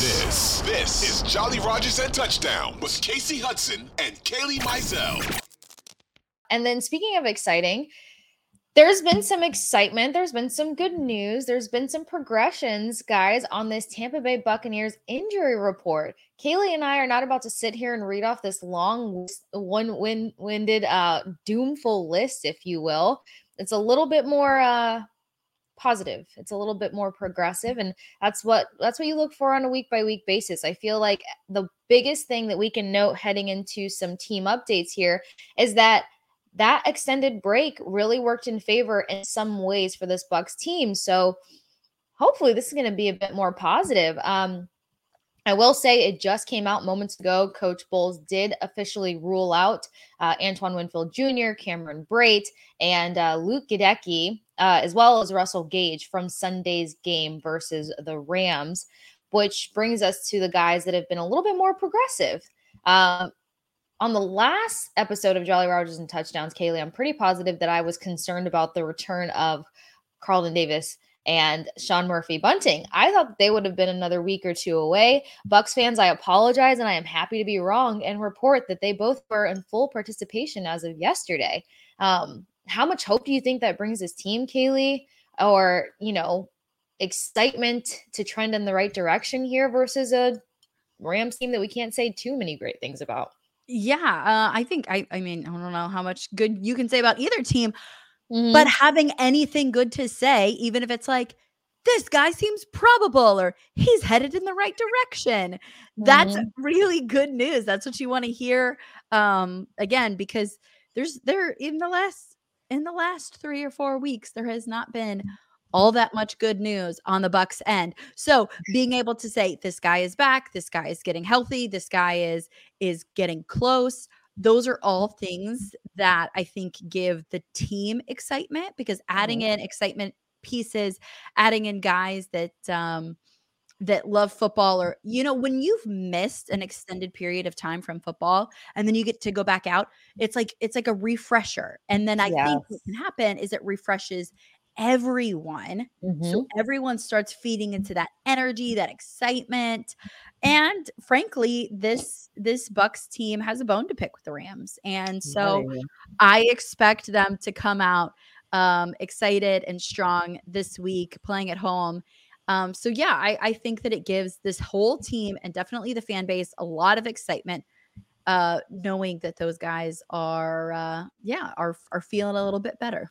This, this, is Jolly Rogers and Touchdown with Kasey Hudson and Kailey Mizell. And then speaking of exciting, there's been some excitement. There's been some good news. There's been some progressions, guys, on this Tampa Bay Buccaneers injury report. Kailey and I are not about to sit here and read off this long, one winded, uh, doomful list, if you will. It's a little bit more uh, positive. It's a little bit more progressive, and that's what that's what you look for on a week by week basis. I feel like the biggest thing that we can note heading into some team updates here is that that extended break really worked in favor in some ways for this Bucks team. So hopefully this is going to be a bit more positive. Um, I will say it just came out moments ago. Coach Bowles did officially rule out uh, Antoine Winfield Jr., Cameron Brate, and uh, Luke Goedeke, uh, as well as Russell Gage from Sunday's game versus the Rams, which brings us to the guys that have been a little bit more progressive. Um, on the last episode of Jolly Rogers and Touchdowns, Kailey, I'm pretty positive that I was concerned about the return of Carlton Davis and Sean Murphy Bunting. I thought they would have been another week or two away. Bucks fans, I apologize and I am happy to be wrong and report that they both were in full participation as of yesterday. Um, how much hope do you think that brings this team, Kailey? Or, you know, excitement to trend in the right direction here versus a Rams team that we can't say too many great things about? Yeah, uh, I think I I mean, I don't know how much good you can say about either team, mm-hmm. but having anything good to say, even if it's like this guy seems probable or he's headed in the right direction. Mm-hmm. That's really good news. That's what you want to hear um again because there's there in the last in the last 3 or 4 weeks there has not been all that much good news on the Bucks end. So being able to say this guy is back, this guy is getting healthy, this guy is is getting close. Those are all things that I think give the team excitement because adding in excitement pieces, adding in guys that um that love football or you know when you've missed an extended period of time from football and then you get to go back out it's like it's like a refresher and then i yes. think what can happen is it refreshes everyone. Mm-hmm. So everyone starts feeding into that energy, that excitement. And frankly, this this Bucks team has a bone to pick with the Rams. And so right. I expect them to come out um, excited and strong this week, playing at home. Um, so yeah, I, I think that it gives this whole team and definitely the fan base a lot of excitement uh knowing that those guys are uh yeah are are feeling a little bit better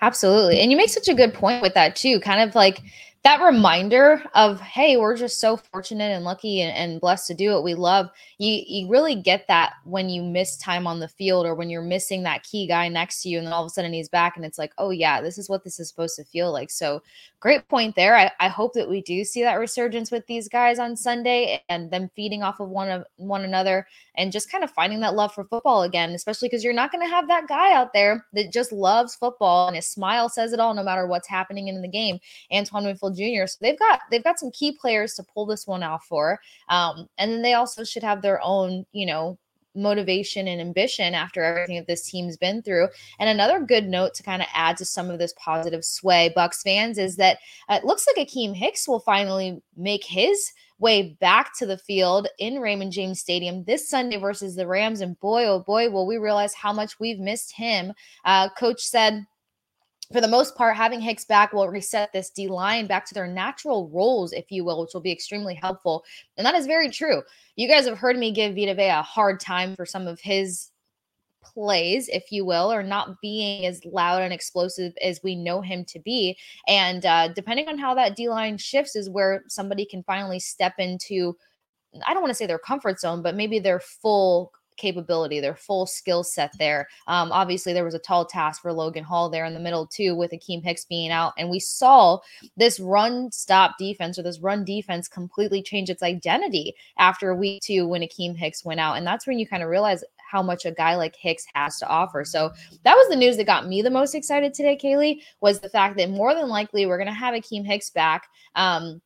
Absolutely. And you make such a good point with that too. Kind of like that reminder of, hey, we're just so fortunate and lucky and, and, blessed to do what we love. You you really get that when you miss time on the field or when you're missing that key guy next to you, and then all of a sudden he's back and it's like, oh yeah, this is what this is supposed to feel like. So great point there. I, I hope that we do see that resurgence with these guys on Sunday and them feeding off of one of one another and just kind of finding that love for football again, especially because you're not going to have that guy out there that just loves football and his smile says it all no matter what's happening in the game. Antoine Winfield Jr. So they've got they've got some key players to pull this one off for. Um, and then they also should have their own, you know, motivation and ambition after everything that this team's been through. And another good note to kind of add to some of this positive sway, Bucks fans, is that uh, it looks like Akiem Hicks will finally make his way back to the field in Raymond James Stadium this Sunday versus the Rams. And boy, oh boy, will we realize how much we've missed him. Uh, Coach said for the most part, having Hicks back will reset this D line back to their natural roles, if you will, which will be extremely helpful. And that is very true. You guys have heard me give Vita Vea a hard time for some of his plays, if you will, or not being as loud and explosive as we know him to be. And uh, depending on how that D line shifts, is where somebody can finally step into. I don't want to say their comfort zone, but maybe their full capability, their full skill set there. Um, obviously, there was a tall task for Logan Hall there in the middle, too, with Akiem Hicks being out. And we saw this run stop defense or this run defense completely change its identity after week two when Akiem Hicks went out. And that's when you kind of realize how much a guy like Hicks has to offer. So that was the news that got me the most excited today, Kailey, was the fact that more than likely we're going to have Akiem Hicks back. Um,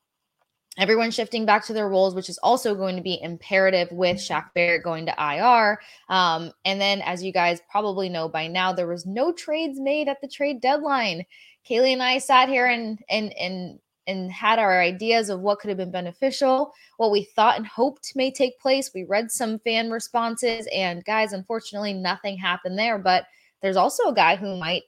everyone shifting back to their roles, which is also going to be imperative with Shaq Barrett going to IR. Um, and then, as you guys probably know by now, there was no trades made at the trade deadline. Kailey and I sat here and and and and had our ideas of what could have been beneficial, what we thought and hoped may take place. We read some fan responses, and guys, unfortunately, nothing happened there. But there's also a guy who might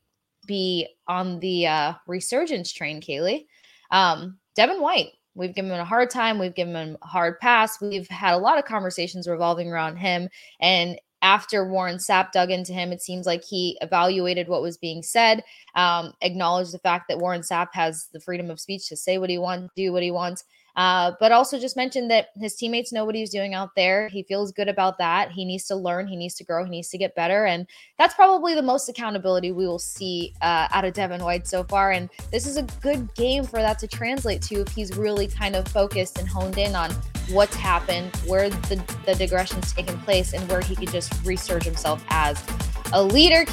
be on the uh, resurgence train, Kailey. Um, Devin White We've given him a hard time. We've given him a hard pass. We've had a lot of conversations revolving around him. And after Warren Sapp dug into him, it seems like he evaluated what was being said, um, acknowledged the fact that Warren Sapp has the freedom of speech to say what he wants, do what he wants, uh, but also just mentioned that his teammates know what he's doing out there. He feels good about that. He needs to learn, he needs to grow, he needs to get better. And that's probably the most accountability we will see uh, out of Devin White so far. And this is a good game for that to translate to if he's really kind of focused and honed in on what's happened, where the, the digression's taken place, and where he could just research himself as a leader.